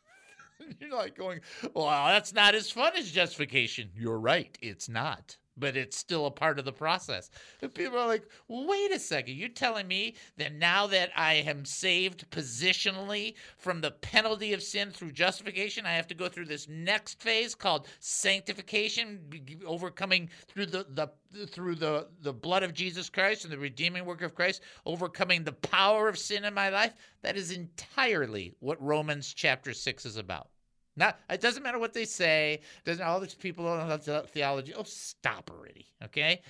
*laughs* you're like going, well, that's not as fun as justification. You're right. It's not. But it's still a part of the process. And people are like, wait a second. You're telling me that now that I am saved positionally from the penalty of sin through justification, I have to go through this next phase called sanctification, overcoming through the, the through the, the blood of Jesus Christ and the redeeming work of Christ, overcoming the power of sin in my life. That is entirely what Romans chapter 6 is about. Not, it doesn't matter what they say. Doesn't all these people don't have theology. Oh, stop already. Okay.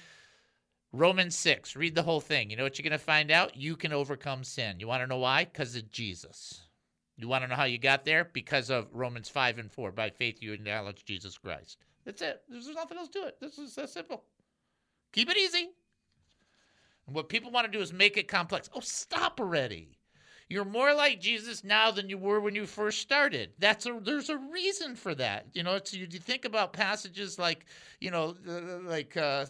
Romans 6, read the whole thing. You know what you're going to find out? You can overcome sin. You want to know why? Because of Jesus. You want to know how you got there? Because of Romans 5 and 4. By faith, you acknowledge Jesus Christ. That's it. There's nothing else to it. This is that simple. Keep it easy. And what people want to do is make it complex. Oh, stop already. You're more like Jesus now than you were when you first started. That's a there's a reason for that. You know, it's you, think about passages like, you know, like uh,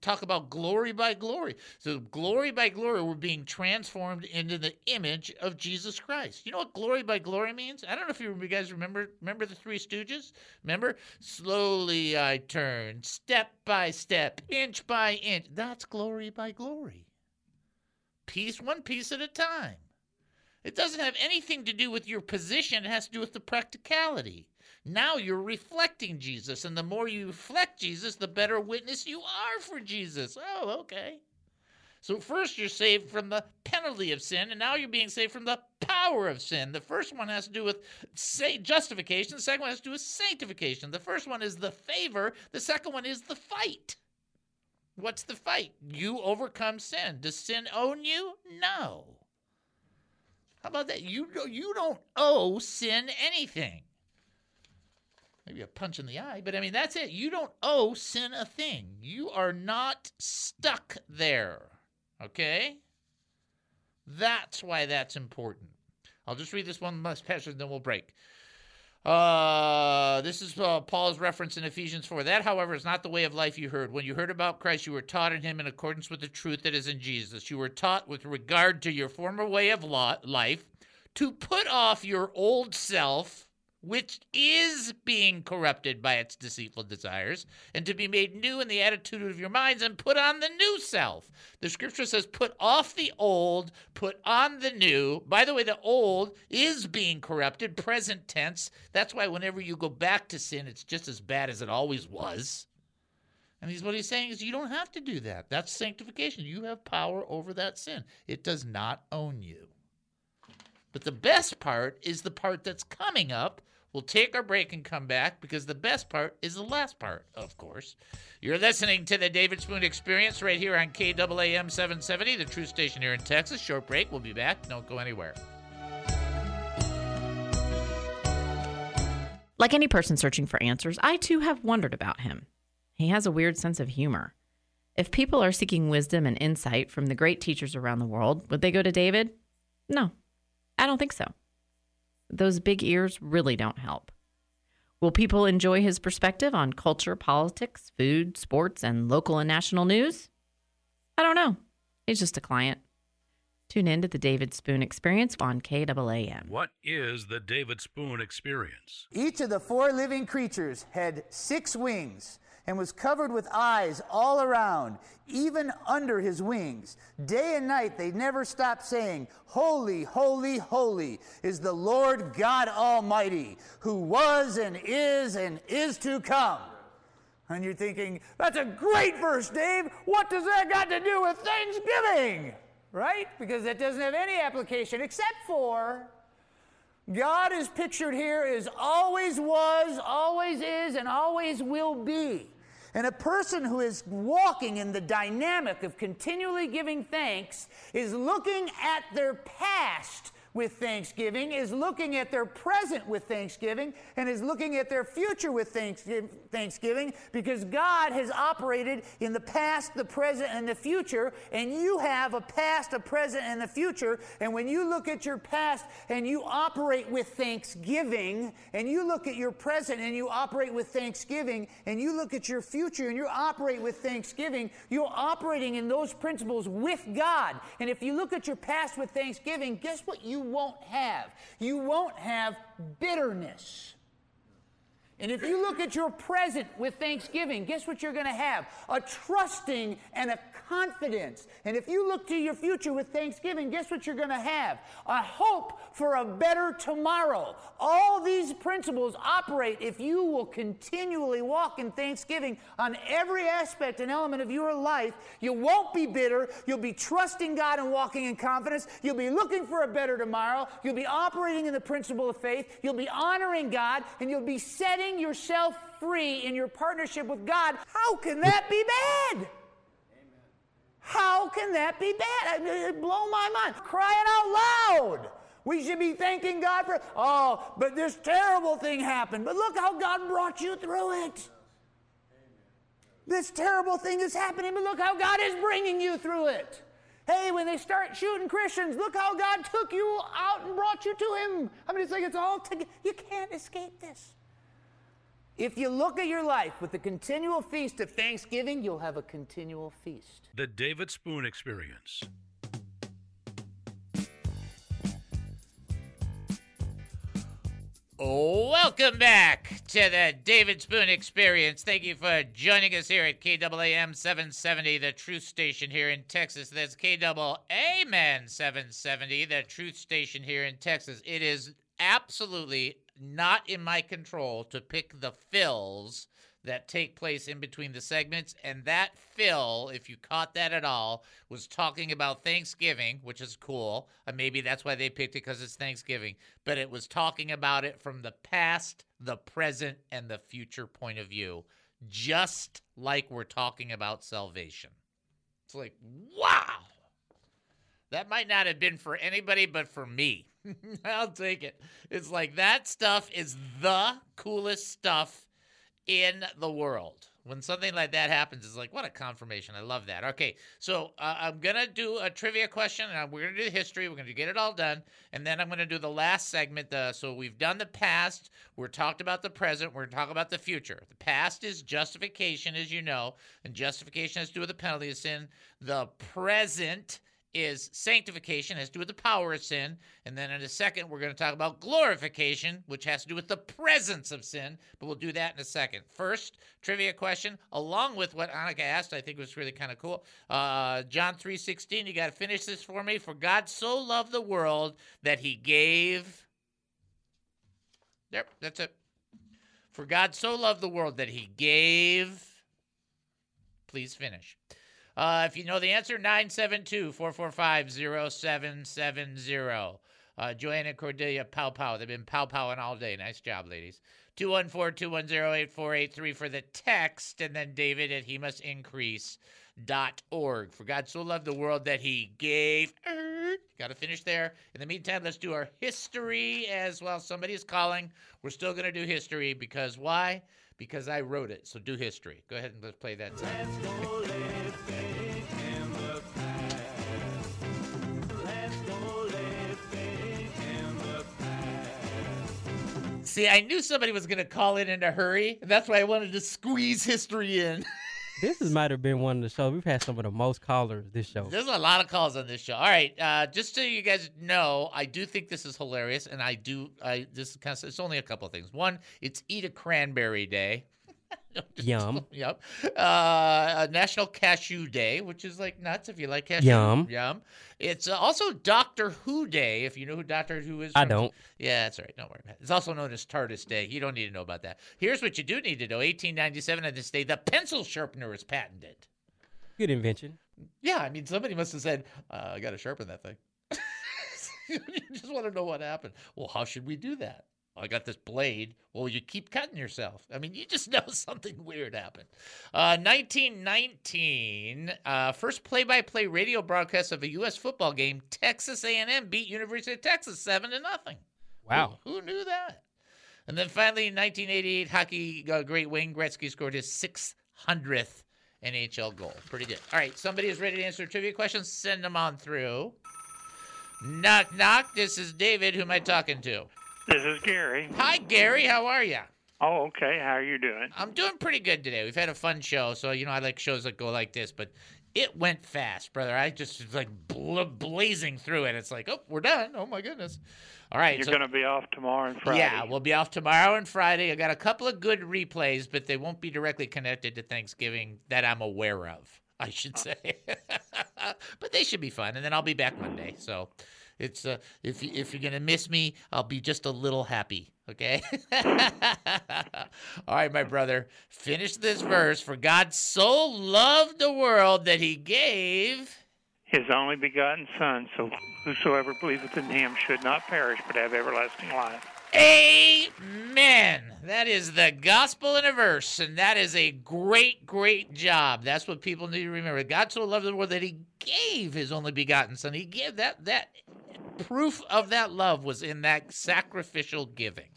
talk about glory by glory. So glory by glory, we're being transformed into the image of Jesus Christ. You know what glory by glory means? I don't know if you guys remember remember the Three Stooges. Remember, slowly I turn, step by step, inch by inch. That's glory by glory. Piece one piece at a time. It doesn't have anything to do with your position, it has to do with the practicality. Now you're reflecting Jesus, and the more you reflect Jesus, the better witness you are for Jesus. Oh, okay. So, first you're saved from the penalty of sin, and now you're being saved from the power of sin. The first one has to do with justification, the second one has to do with sanctification. The first one is the favor, the second one is the fight. What's the fight? You overcome sin. Does sin own you? No. How about that? You you don't owe sin anything. Maybe a punch in the eye, but I mean that's it. You don't owe sin a thing. You are not stuck there. Okay? That's why that's important. I'll just read this one last passage and then we'll break. Uh, this is uh, Paul's reference in Ephesians 4. That, however, is not the way of life you heard. When you heard about Christ, you were taught in him in accordance with the truth that is in Jesus. You were taught with regard to your former way of life to put off your old self, which is being corrupted by its deceitful desires, and to be made new in the attitude of your minds and put on the new self. The scripture says, put off the old, put on the new. By the way, the old is being corrupted, present tense. That's why whenever you go back to sin, it's just as bad as it always was. And he's what he's saying is you don't have to do that. That's sanctification. You have power over that sin. It does not own you. But the best part is the part that's coming up. We'll take our break and come back because the best part is the last part, of course. You're listening to the David Spoon Experience right here on KAAM 770, the true station here in Texas. Short break. We'll be back. Don't go anywhere. Like any person searching for answers, I too have wondered about him. He has a weird sense of humor. If people are seeking wisdom and insight from the great teachers around the world, would they go to David? No, I don't think so. Those big ears really don't help. Will people enjoy his perspective on culture, politics, food, sports, and local and national news? I don't know. He's just a client. Tune in to the David Spoon Experience on KAAM. What is the David Spoon experience? Each of the four living creatures had six wings and was covered with eyes all around, even under his wings. Day and night they never stopped saying, Holy, holy, holy is the Lord God Almighty, who was and is and is to come. And you're thinking, that's a great verse, Dave. What does that got to do with Thanksgiving? Right? Because that doesn't have any application except for God is pictured here as always was, always is, and always will be. And a person who is walking in the dynamic of continually giving thanks is looking at their past with thanksgiving, is looking at their present with thanksgiving, and is looking at their future with thanksgiving because God has operated in the past, the present, and the future, and you have a past, a present, and a future. And when you look at your past and you operate with thanksgiving, and you look at your present and you operate with thanksgiving, and you look at your future and you operate with thanksgiving, you're operating in those principles with God. And if you look at your past with thanksgiving, guess what you won't have? You won't have bitterness. And if you look at your present with thanksgiving, guess what you're going to have? A trusting and a confidence. And if you look to your future with thanksgiving, guess what you're going to have? A hope for a better tomorrow. All these principles operate if you will continually walk in thanksgiving on every aspect and element of your life. You won't be bitter. You'll be trusting God and walking in confidence. You'll be looking for a better tomorrow. You'll be operating in the principle of faith. You'll be honoring God and you'll be setting yourself free in your partnership with God. How can that be bad? How can that be bad? It blow my mind. Crying out loud. We should be thanking God for, oh, but this terrible thing happened. But look how God brought you through it. This terrible thing is happening, but look how God is bringing you through it. Hey, when they start shooting Christians, look how God took you out and brought you to Him. I mean, it's like it's all together. You can't escape this. If you look at your life with the continual feast of thanksgiving, you'll have a continual feast. The David Spoon Experience. Welcome back to the David Spoon Experience. Thank you for joining us here at KAAM 770, the truth station here in Texas. That's KAAM 770, the truth station here in Texas. It is absolutely not in my control to pick the fills that take place in between the segments. And that fill, if you caught that at all, was talking about Thanksgiving, which is cool. And maybe that's why they picked it because it's Thanksgiving. But it was talking about it from the past, the present, and the future point of view, just like we're talking about salvation. It's like, wow. That might not have been for anybody but for me. *laughs* I'll take it. It's like that stuff is the coolest stuff in the world. When something like that happens, it's like, what a confirmation. I love that. Okay, so uh, I'm going to do a trivia question, and we're going to do the history. We're going to get it all done. And then I'm going to do the last segment. Uh, so we've done the past. We're talked about the present. We're talking about the future. The past is justification, as you know, and justification has to do with the penalty of sin. The present is sanctification, has to do with the power of sin. And then in a second, we're going to talk about glorification, which has to do with the presence of sin. But we'll do that in a second. First, trivia question, along with what Annika asked, I think was really kind of cool. Uh, John 3.16, you got to finish this for me. For God so loved the world that he gave... Yep, that's it. For God so loved the world that he gave... Please finish. Uh, if you know the answer, 972 445 0770. Uh, Joanna Cordelia Pow Pow. They've been pow powing all day. Nice job, ladies. 214 210 8483 for the text. And then David at he must increase dot org. For God so loved the world that he gave. Got to finish there. In the meantime, let's do our history as well. Somebody is calling. We're still going to do history because why? Because I wrote it. So do history. Go ahead and let's play that song. See, I knew somebody was going to call in in a hurry. And that's why I wanted to squeeze history in. *laughs* This is, might have been one of the shows. We've had some of the most callers this show. There's a lot of calls on this show. All right, uh, just so you guys know, I do think this is hilarious, and I do. I this is kind of. It's only a couple of things. One, it's Eat a Cranberry Day. *laughs* Yum. yep. Uh, National Cashew Day, which is like nuts if you like cashew. Yum. Yum. It's uh, also Doctor Who Day, if you know who Doctor Who is. I don't. Yeah, that's all right. Don't worry about it. It's also known as TARDIS Day. You don't need to know about that. Here's what you do need to know 1897 on this day, the pencil sharpener is patented. Good invention. Yeah, I mean, somebody must have said, uh, I got to sharpen that thing. *laughs* you just want to know what happened. Well, how should we do that? I got this blade. Well, you keep cutting yourself. I mean, you just *laughs* know something weird happened. Uh, 1919, uh, first play-by-play radio broadcast of a U.S. football game. Texas A&M beat University of Texas seven to nothing. Wow. Who, who knew that? And then finally, in 1988, hockey uh, great Wayne Gretzky scored his 600th NHL goal. Pretty good. All right, somebody is ready to answer trivia questions. Send them on through. Knock, knock. This is David. Who am I talking to? This is Gary. Hi, Gary. How are you? Oh, okay. How are you doing? I'm doing pretty good today. We've had a fun show, so you know I like shows that go like this, but it went fast, brother. I just was like bla- blazing through it. It's like, oh, we're done. Oh my goodness. All right. You're so- going to be off tomorrow and Friday. Yeah, we'll be off tomorrow and Friday. I got a couple of good replays, but they won't be directly connected to Thanksgiving that I'm aware of, I should uh. say. *laughs* but they should be fun, and then I'll be back Monday. So it's uh, if you, if you're gonna miss me, I'll be just a little happy. Okay. *laughs* All right, my brother. Finish this verse. For God so loved the world that He gave. His only begotten Son, so whosoever believeth in him should not perish but have everlasting life. Amen. That is the gospel in a verse, and that is a great, great job. That's what people need to remember. God so loved the world that He gave His only begotten Son. He gave that that proof of that love was in that sacrificial giving.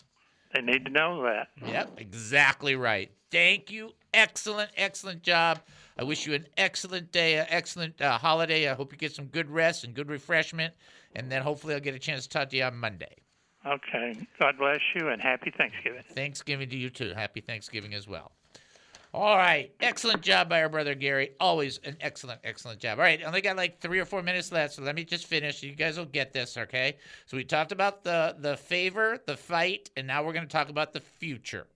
They need to know that. Yep, exactly right. Thank you. Excellent, excellent job. I wish you an excellent day, an excellent uh, holiday. I hope you get some good rest and good refreshment, and then hopefully I'll get a chance to talk to you on Monday. Okay. God bless you and happy Thanksgiving. Thanksgiving to you too. Happy Thanksgiving as well. All right. Excellent job by our brother Gary. Always an excellent, excellent job. All right. Only got like three or four minutes left, so let me just finish. You guys will get this, okay? So we talked about the the favor, the fight, and now we're going to talk about the future.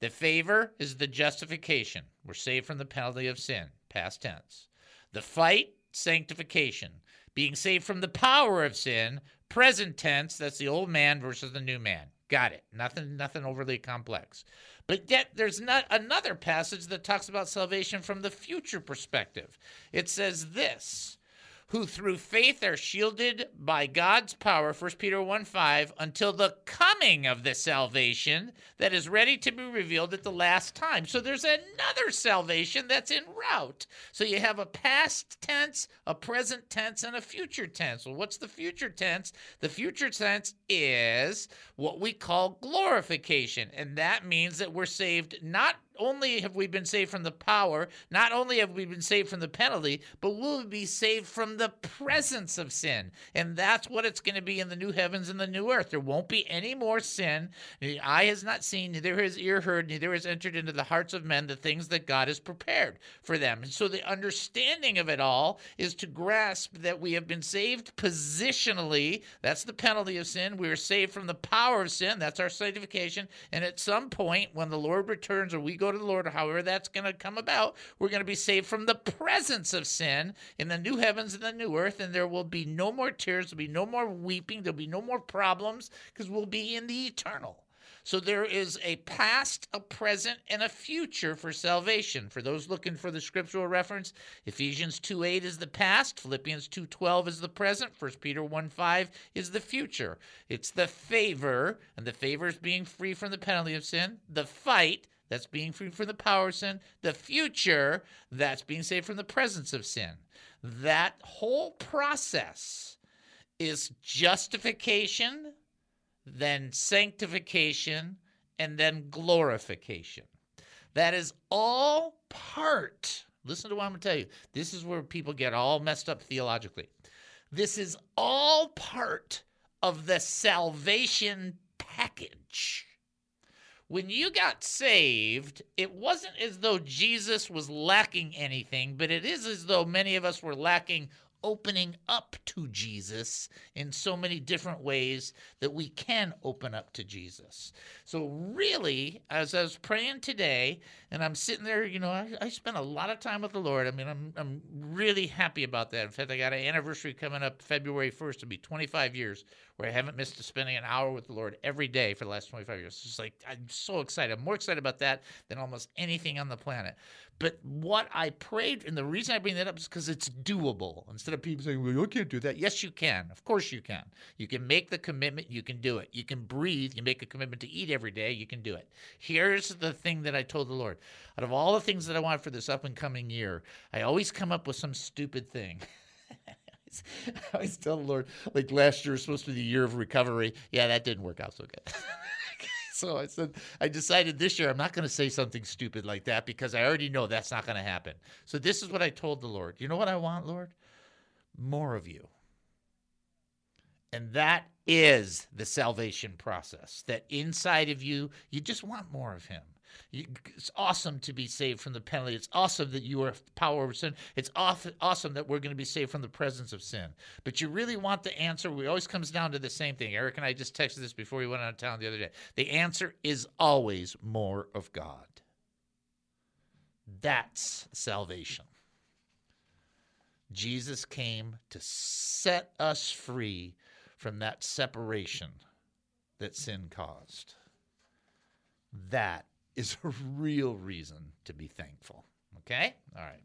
The favor is the justification. We're saved from the penalty of sin, past tense. The fight, sanctification. Being saved from the power of sin, present tense. That's the old man versus the new man. Got it. Nothing, nothing overly complex. But yet, there's not another passage that talks about salvation from the future perspective. It says this who through faith are shielded by God's power, 1 Peter 1 5, until the coming of the salvation that is ready to be revealed at the last time. So there's another salvation that's en route. So you have a past tense, a present tense, and a future tense. Well, what's the future tense? The future tense is what we call glorification. And that means that we're saved not only have we been saved from the power, not only have we been saved from the penalty, but we'll be saved from the presence of sin. And that's what it's going to be in the new heavens and the new earth. There won't be any more sin. The eye has not seen, neither has ear heard, neither has entered into the hearts of men the things that God has prepared for them. And so the understanding of it all is to grasp that we have been saved positionally. That's the penalty of sin. We are saved from the power of sin. That's our sanctification. And at some point, when the Lord returns or we go to the Lord, or however that's going to come about, we're going to be saved from the presence of sin in the new heavens and the new earth. And there will be no more tears. There'll be no more weeping. There'll be no more problems because we'll be in the eternal. So there is a past, a present, and a future for salvation. For those looking for the scriptural reference, Ephesians 2:8 is the past, Philippians 2:12 is the present, 1 Peter 1:5 is the future. It's the favor, and the favor is being free from the penalty of sin. The fight, that's being free from the power of sin. The future, that's being saved from the presence of sin. That whole process is justification then sanctification, and then glorification. That is all part. Listen to what I'm going to tell you. This is where people get all messed up theologically. This is all part of the salvation package. When you got saved, it wasn't as though Jesus was lacking anything, but it is as though many of us were lacking opening up to Jesus in so many different ways that we can open up to Jesus. So, really, as I was praying today, and I'm sitting there, you know, I, I spent a lot of time with the Lord. I mean, I'm, I'm really happy about that. In fact, I got an anniversary coming up February 1st. It'll be 25 years where I haven't missed spending an hour with the Lord every day for the last 25 years. It's just like, I'm so excited. I'm more excited about that than almost anything on the planet. But what I prayed, and the reason I bring that up is because it's doable. Instead of people saying, well, you can't do that. Yes, you can. Of course you can. You can make the commitment. You can do it. You can breathe. You make a commitment to eat every day. You can do it. Here's the thing that I told the Lord. Out of all the things that I want for this up and coming year, I always come up with some stupid thing. *laughs* I always tell the Lord, like last year was supposed to be the year of recovery. Yeah, that didn't work out so good. *laughs* so I said, I decided this year I'm not going to say something stupid like that because I already know that's not going to happen. So this is what I told the Lord. You know what I want, Lord? More of you. And that is the salvation process. That inside of you, you just want more of Him. It's awesome to be saved from the penalty. It's awesome that you are power over sin. It's awesome that we're going to be saved from the presence of sin. But you really want the answer. It always comes down to the same thing. Eric and I just texted this before we went out of town the other day. The answer is always more of God. That's salvation. Jesus came to set us free from that separation that sin caused. That is a real reason to be thankful. Okay? All right.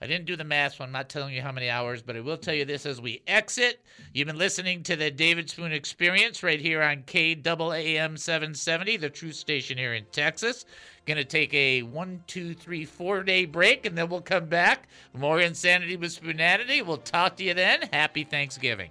I didn't do the math, so I'm not telling you how many hours, but I will tell you this as we exit. You've been listening to the David Spoon Experience right here on KAAM 770, the truth station here in Texas. Going to take a one, two, three, four day break, and then we'll come back. More insanity with Spoonanity. We'll talk to you then. Happy Thanksgiving.